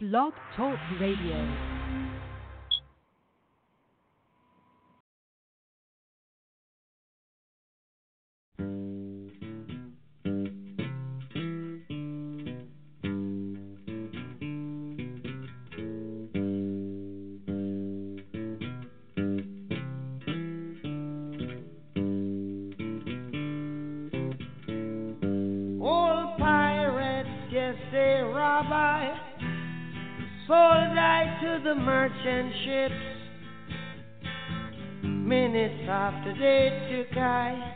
Blog Talk Radio. Minutes after they took I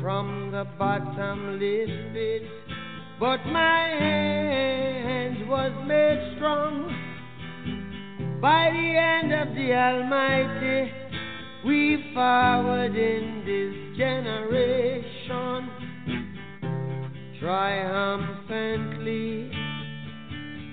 from the bottomless pit. But my hand was made strong by the hand of the Almighty. We forward in this generation triumphantly.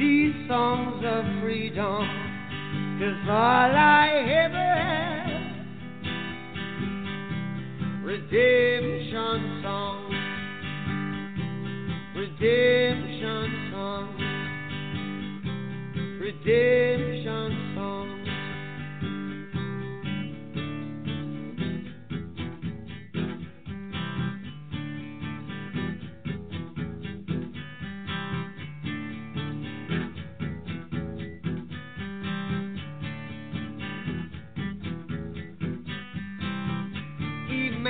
these songs of freedom? Cause all I ever have, redemption songs, redemption songs, redemption songs.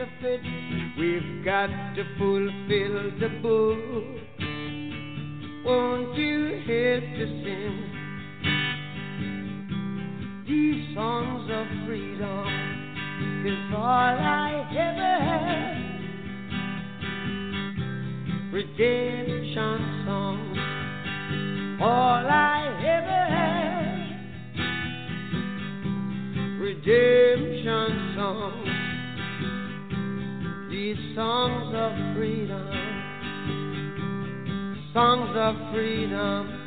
of it. We've got to fulfill the book. Won't you help to sing these songs of freedom? Cause all I ever had, redemption songs. All I ever had, redemption songs. These songs of freedom, songs of freedom.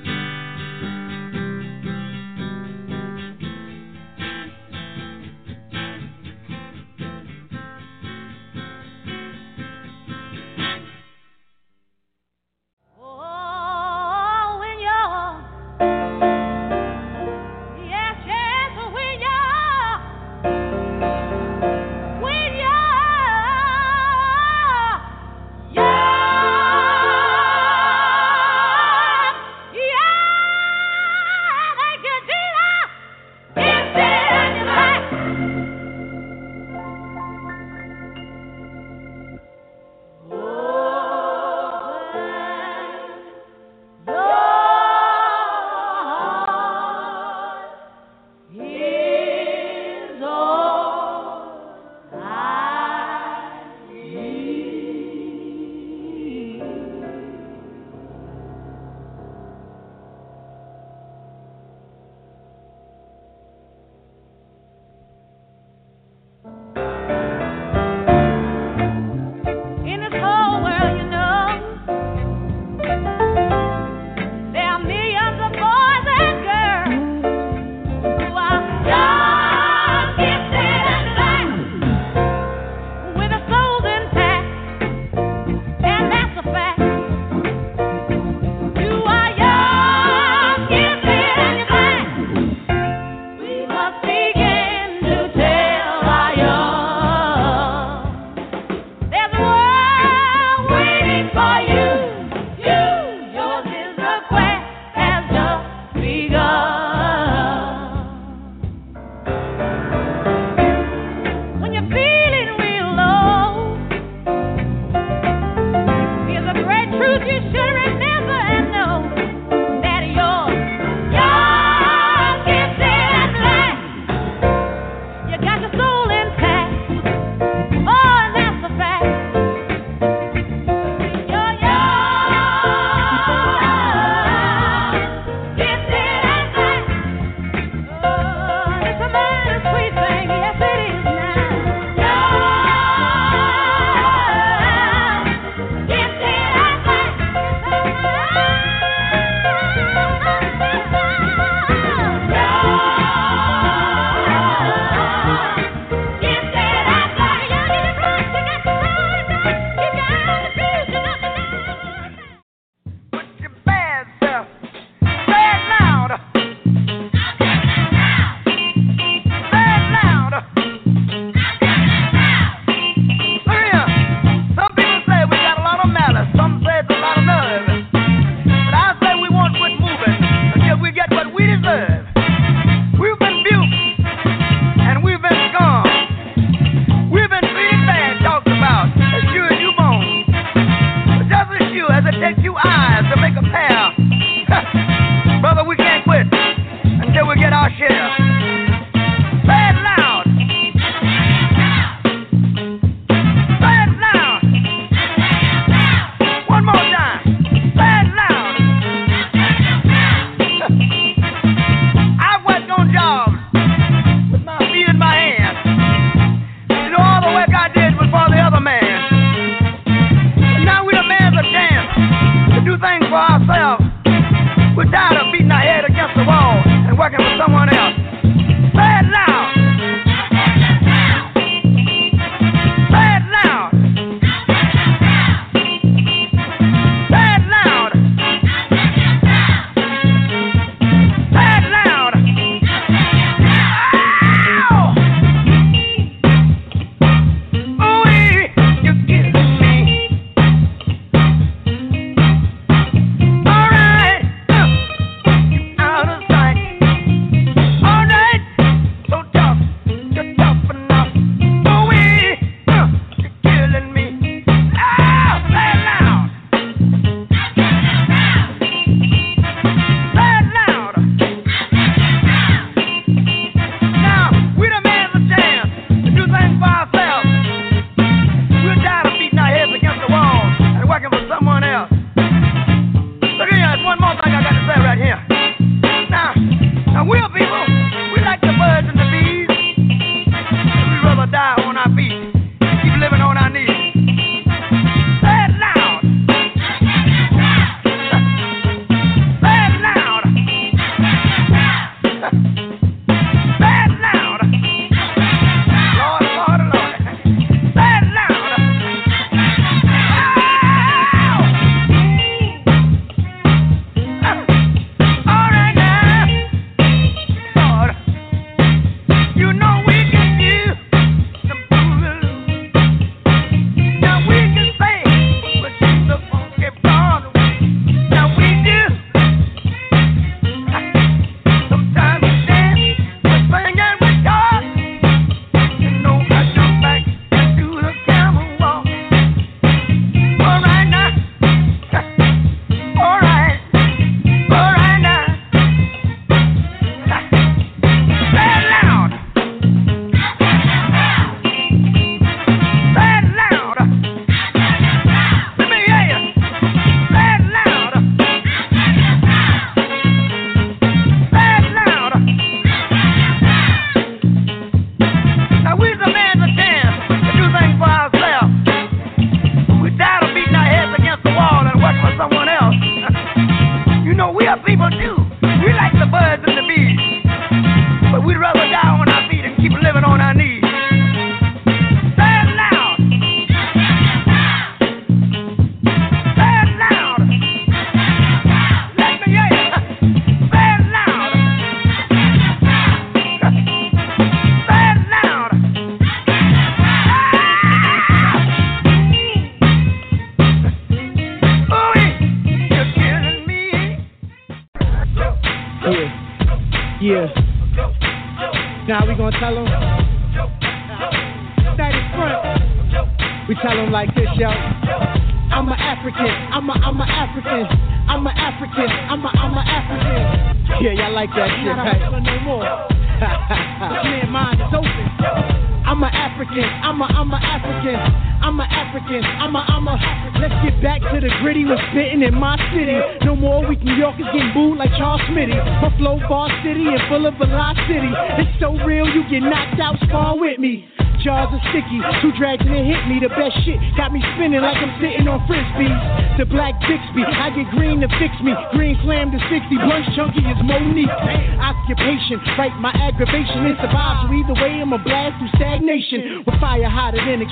Lord,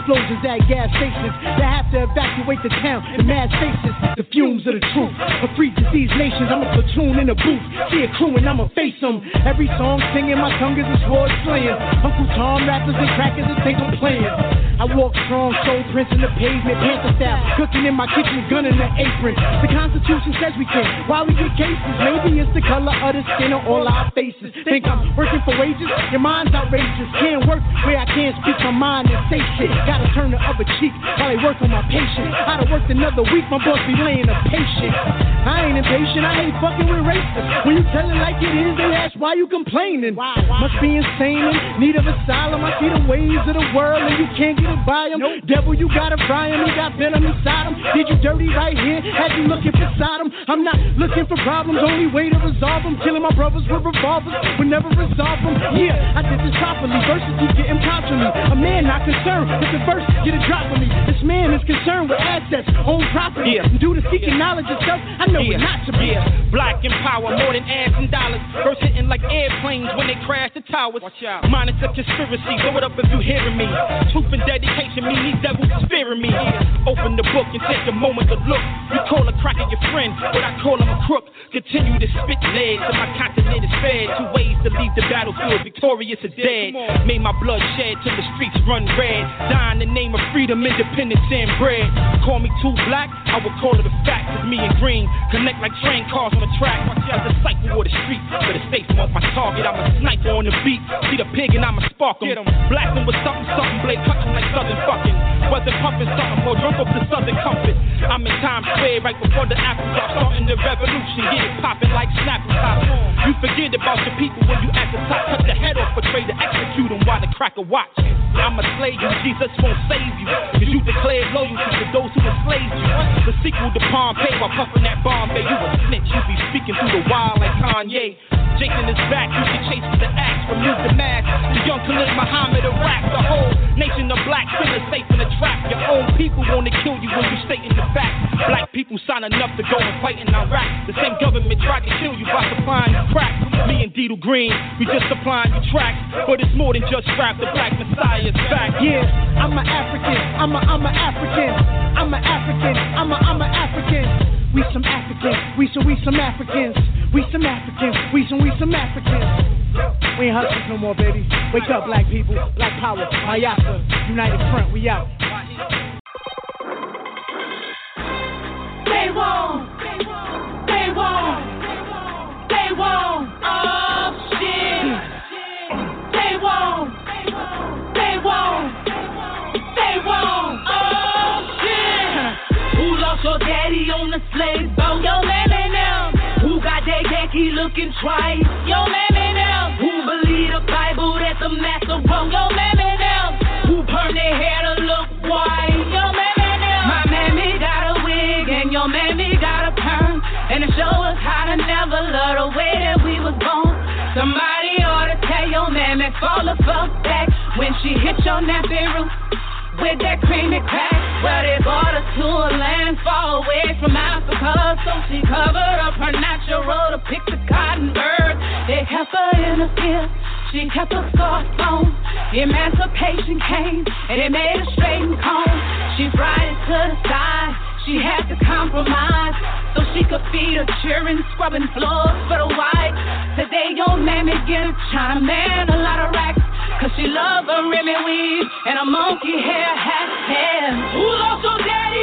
explosions at gas stations. They have to evacuate the town in mass faces. The fumes of the truth. A free disease nations. I'm a platoon in a booth. See a crew and I'ma face them. Every song singing, my tongue is a sword slaying. Uncle Tom rappers and crackers think I'm playing. I walk strong, soul prints in the pavement, panther style. Cooking in my kitchen, gun in the apron. The Constitution says we can. Why we get cases? Maybe it's the color of the skin on all our faces. Think I'm working for wages? Your mind's outrageous. Can't work where I can't speak my mind and say shit. Gotta turn the other cheek while I work on my patience. I'd have worked another week, my boss be laying a patient. I ain't impatient, I ain't fucking with racists. When you tell it like it is, they ask why you complaining. Must be insane in need of asylum. I see the ways of the world and you can't get it by him. Nope. Devil, you gotta fry him. He got venom inside him. Did you dirty right here? Had you looking for Sodom? I'm not looking for problems. Only way to resolve them. Killing my brothers with revolvers. We never resolve them. Yeah, I did this properly. versus you getting contra. A man not concerned with the verse get a drop on me. This man is concerned with assets, own property. Yeah. Due to seeking knowledge itself, I know yeah. not to be. Yeah. Black in power, more than ads and dollars. First hitting like airplanes when they crash the towers. Watch out. Minus a conspiracy. Throw it up if you hearing me. Truth and dedication mean these devils fearing me. Open the book and take a moment to look. You call a cracker your friend, but I call him a crook. Continue to spit lead till my continent is fed. Two ways to leave the battlefield, victorious or dead. Made my blood shed till the streets run red. Die in the name of freedom, independence, and bread. Call me too black, I would call it a fact. Cause me and green connect like train cars on the track. As a cycle of the street, but the safe off my target. I'm a sniper on the beat. See the pig and I'm a spark 'em. Blasting with something, something, blade cutting like southern fucking. Wasn't pumping something more drunk up the southern comfort. I'm in Times Square right before the Apple start starting the revolution. Get it popping like snapple top. You forget about your people when you at the top. Cut the head off, betray to execute them while the cracker watch. I'ma Jesus won't save you. Cause you declared loyalty to those who enslaved you. The sequel to Pompeii while puffing that bomb. You a snitch, you be speaking through the wild like Kanye. Jason is back, you can chase the axe, remove the mask. The young Khalid Muhammad, Iraq, the whole nation of black still safe in the trap. Your own people wanna kill you when you stating the fact. Black people signing up to go and fight in Iraq. The same government tried to kill you by supplying crack. Me and Deedle Green, we just supplying you tracks, but it's more than just rap. The Black Messiah is back. Yeah, I'm an African, I'm a, I'm an African, I'm an African, I'm a, I'm an African. We some Africans, we some, we some Africans, we some Africans, we some, we some Africans. We ain't hustlers no more, baby. Wake up, black people, black power, Mayasa, United Front, we out. They won't, they won't, Looking twice? Yo, mammy now. Who believe the Bible that the master wrote? Yo, mammy now. Who burn their hair to look white? Yo, mammy now. My mammy got a wig and your mammy got a perm. And it show us how to never love the way that we was born. Somebody ought to tell your mammy fall the fuck back when she hit your nappy roof with that creamy crack. Well, they brought us to a land far away from Africa, so she covered up her natural road to pick cotton bird. They kept her in the field. She kept her scarf on. Emancipation came, and it made her straight and comb. She fried it to the side. She had to compromise so she could feed her children, scrubbing floors for the white. Today, your mammy get a China man a lot of racks. Cause she love a Remy weave and a monkey hair hat. Who lost your daddy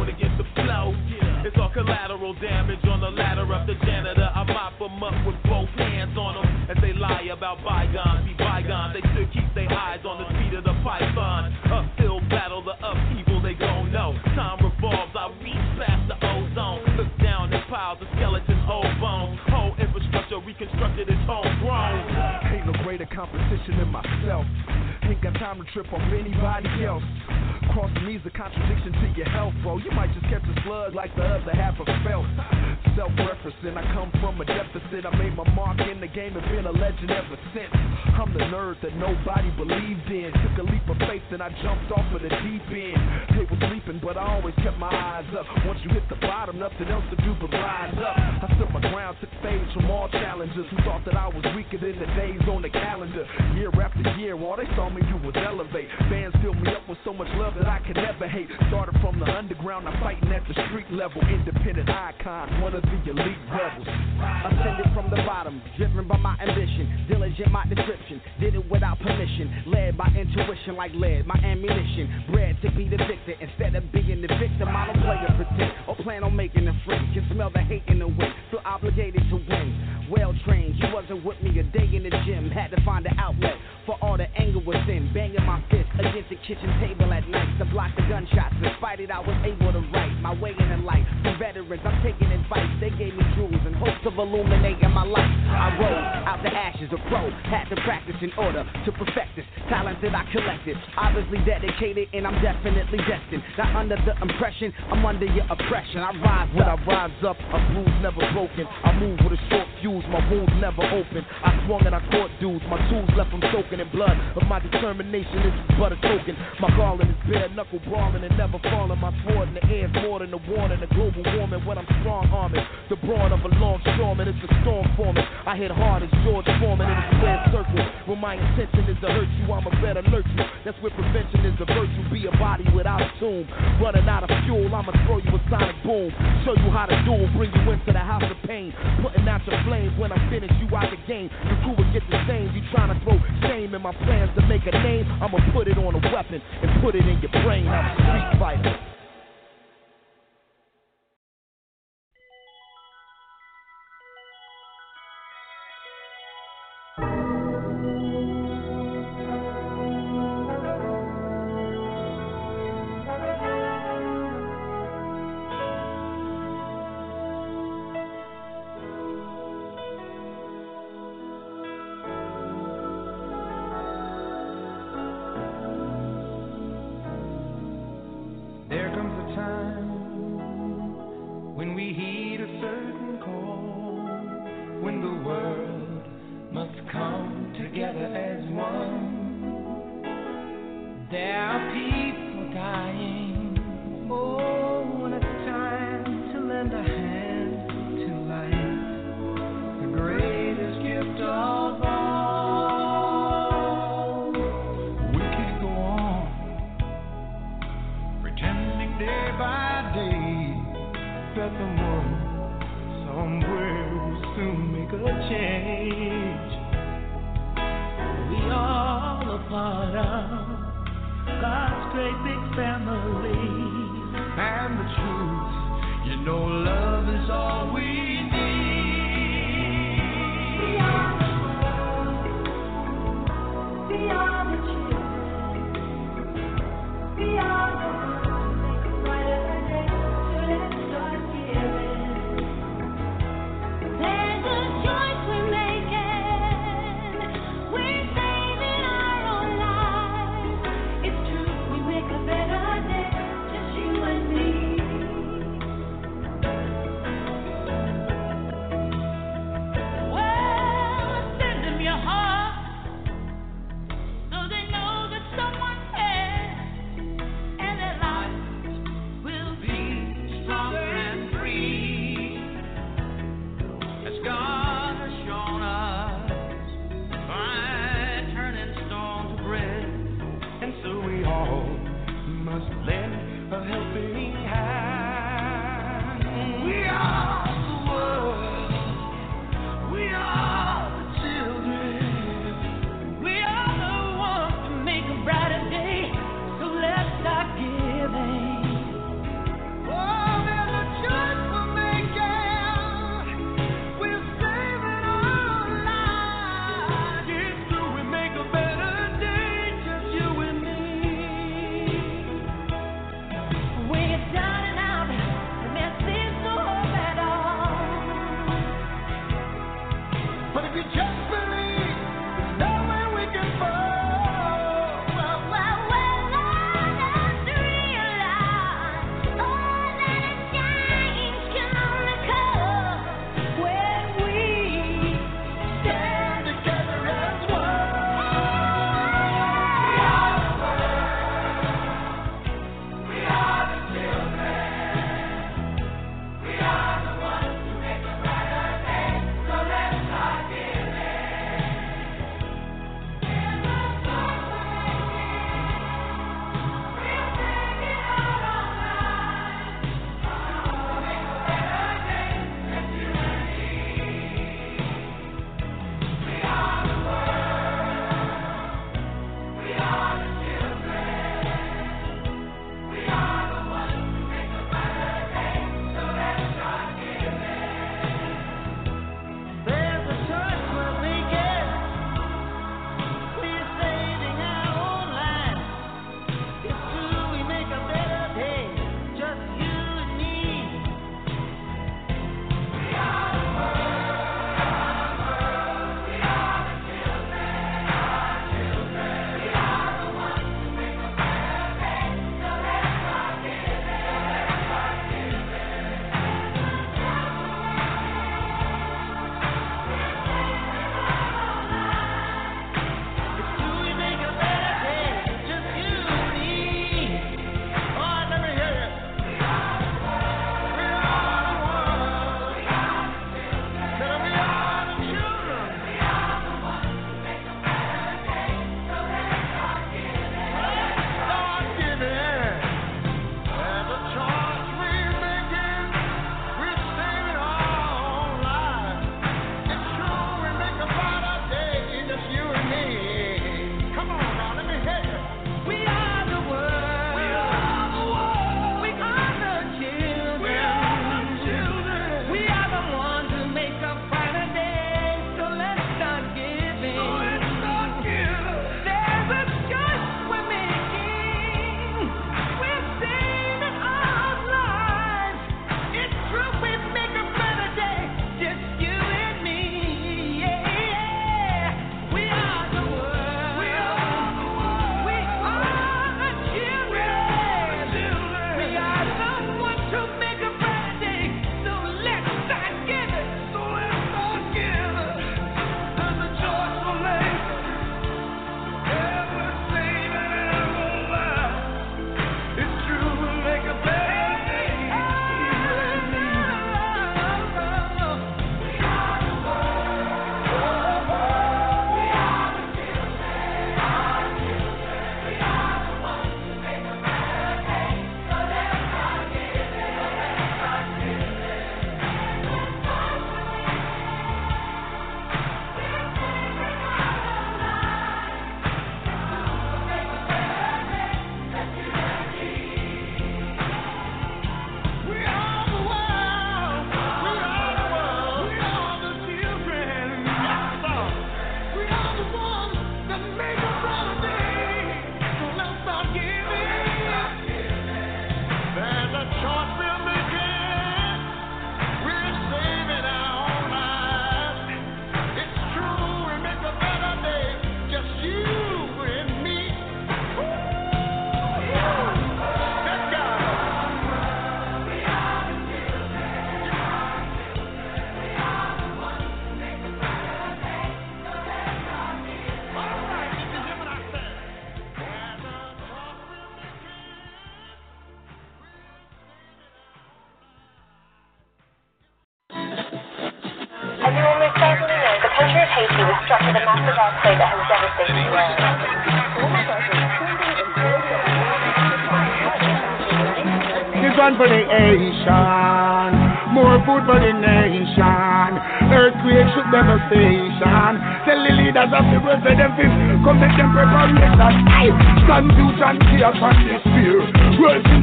against the flow. It's all collateral damage on the ladder of the janitor. I mop them up with both hands on them as they lie about bygones. Be bygones, they still keep their eyes on the speed of the python. Uphill battle, the upheaval they gon' know. Time revolves, I reach past the ozone. Look down at piles of skeletons, old bones. Whole infrastructure reconstructed, it's homegrown. Ain't no greater competition than myself. Time to trip off anybody else. Crossing me's a contradiction to your health, bro. You might just catch a slug like the other half of felt. Self-referencing, I come from a deficit. I made my mark in the game and been a legend ever since. I'm the nerd that nobody believed in. Took a leap of faith and I jumped off of the deep end. They were sleeping, but I always kept my eyes up. Once you hit the bottom, nothing else to do but rise up. I stood my ground, took fades from all challengers who thought that I was weaker than the days on the calendar. Year after year, all they saw me do was elevate. Fans filled me up with so much love that I could never hate. Started from the underground, I'm fighting at the street level. Independent icon, one of the elite rebels. Ascended from the bottom, driven by my ambition, diligent my description, did it without permission, led by intuition like lead, my ammunition, bred to be the victor instead of being the victim. I don't play or pretend or plan on making a friend. Can smell the hate in the wind, feel obligated to win. Well trained, you wasn't with me a day in the gym, had to find an outlet for all the anger within, banging my fist against the kitchen table at night to block the gunshots. Despite it, I was able to write my way in the light. From veterans, I'm taking advice. They gave me jewels and hopes of illuminating my life. I rose out the ashes of pro, had to practice in order to perfect this talent that I collected. Obviously dedicated, and I'm definitely destined. Not under the impression, I'm under your oppression. I rise When I rise up, a bruise never broken. I move with a short fuse, my wounds never open. I swung and I caught dudes, my tools left them soaking in blood. But my determination is but a token. My calling is bare knuckle brawling and never falling. My sword in the air is more than a warning. A global warming when I'm strong arming. The broad of a longshoreman, it's a storm forming. I hit hard as George Foreman in a square circle. When my intention is to hurt you, I'ma better alert. That's where prevention is a virtue. Be a body without a tomb. Running out of fuel, I'ma throw you a sonic boom. Show you how to do it, bring you into the house of pain. Putting out your flames when I'm finished, you out the game. Your crew will get the same. You trying to throw shame in my plans to make a name? I'ma put it on a weapon and put it in your brain. I'm a street fighter. Certain call, when the world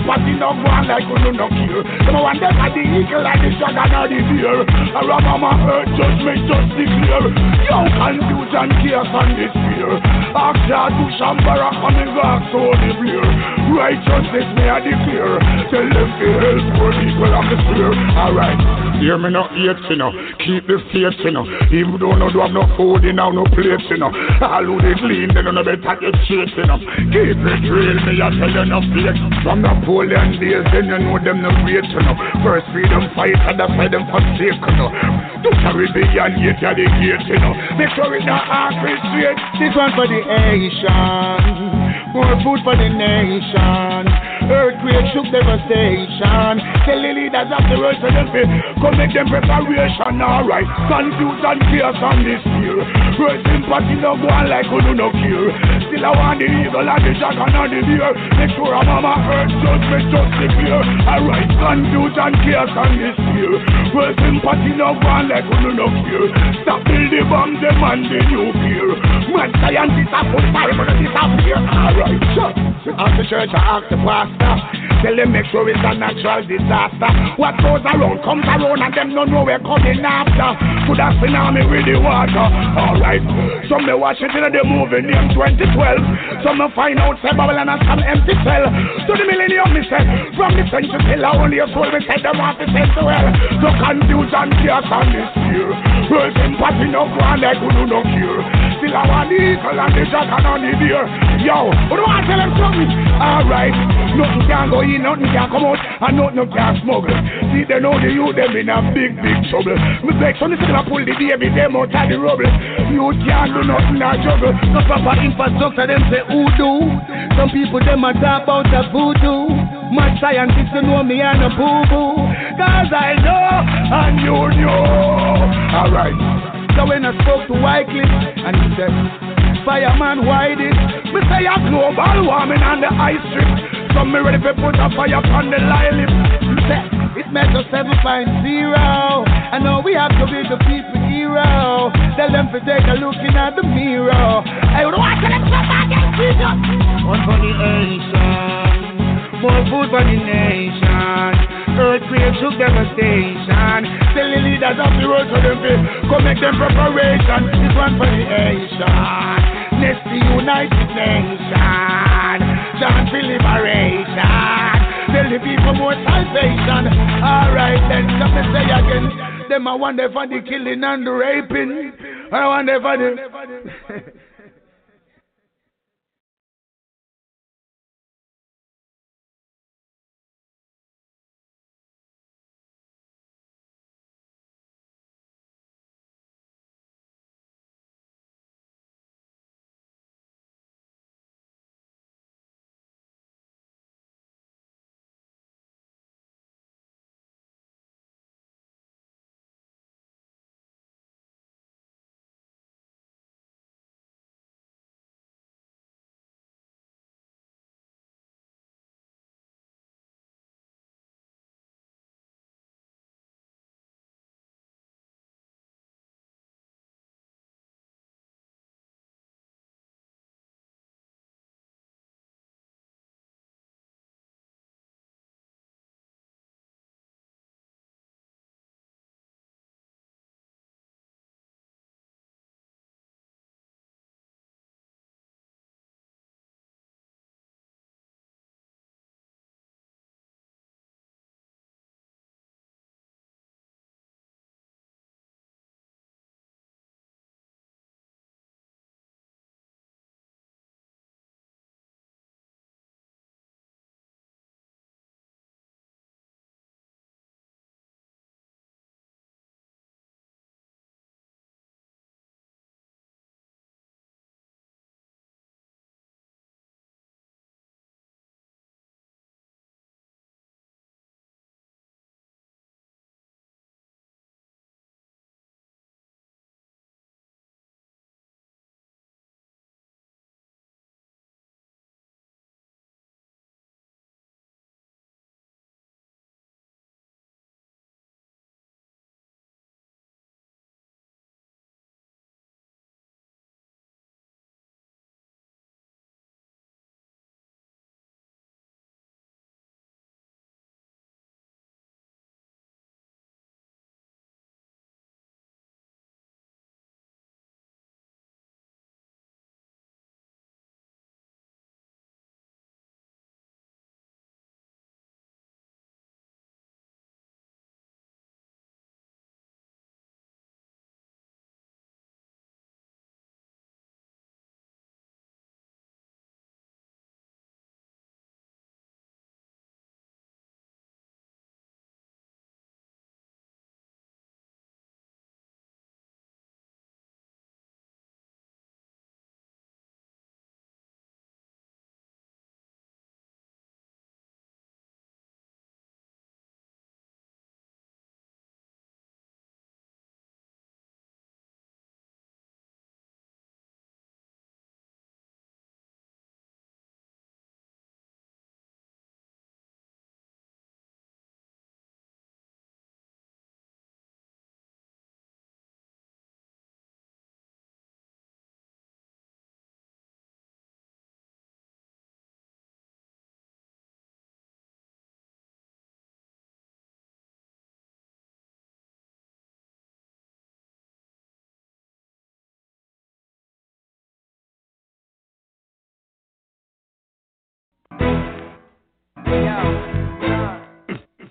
World sympathy no go on like you no care. Them want them at the eagle like the dragon or the deer. A mama earth judgment just declare. Yo, confusion, chaos and despair. Ask God to Shambara coming back so the blur. Righteousness may I declare. Tell them to help poor people of the sphere. Alright right. Hear me no hate, you know. Keep the faith, you know. Even though no do have no food in now, no place, you know. All who they clean, don't know better get chase, you know. Keep it real, me I tell you no fake. From Napoleon days, then you know them no great, you know. First freedom fight, other side them forsake, you know. To Caribbean, you the gate, you know. Make sure it's not straight. This one for the Asian. More food for the nation. Earthquake shook devastation. Tell the leaders of the world to them come make them preparation. Alright, confusion, chaos on this year. World sympathy no go on like who do no care. Still I want the evil and the dragon and the beer. Make sure a mama earth judgment just clear. Alright, confusion, chaos on this year. World sympathy no go on like who do no care. Stop the bomb, them and the nuclear. Mad scientists are fire, but disappear. Alright right. Ask the church, I ask the pastor. Tell them make sure it's a natural disaster. What goes around comes around and them don't know we're coming after. Could have tsunami with the water. Alright. Some may watch it in the movie named 2012. Some may find out say Babylon has some empty cell. To the millennium, me said. From the century till only a soul, we said them want to send to hell. So confusion, chaos and fear. World sympathy no grand like who do no cure. Still want the eagle and the dragon on the deer. Yo, who do I tell them something? Alright, nothing can go in, nothing can come out, and nothing can smuggle. See, they know the youth, them in a big, big trouble. Me beg, so listen, I pull the baby, them out of the rubble. You can't do nothing, I juggle. No proper infrastructure, them say who do. Some people, them a talk about the voodoo. My scientists you know me and a boo-boo. Cause I know, and you know. Alright. So when I spoke to Wyclef, and he said, Fireman, why this? Me say a global warming on the ice strip. So me ready to put a fire on the line lip. It measures 7.0. I know we have to be the people hero. Tell them to take a look in at the mirror. I would want to them come back and see One for the nation. More food for the nation. Earthquake shook devastation. Tell the leaders of the world for them to come make them preparation. This one for the nation. Let's the United Nation. Chant for liberation. Tell the people more salvation. Alright then, let me say again. Them I wonder for the killing and the raping. I wonder for the...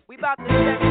we about to check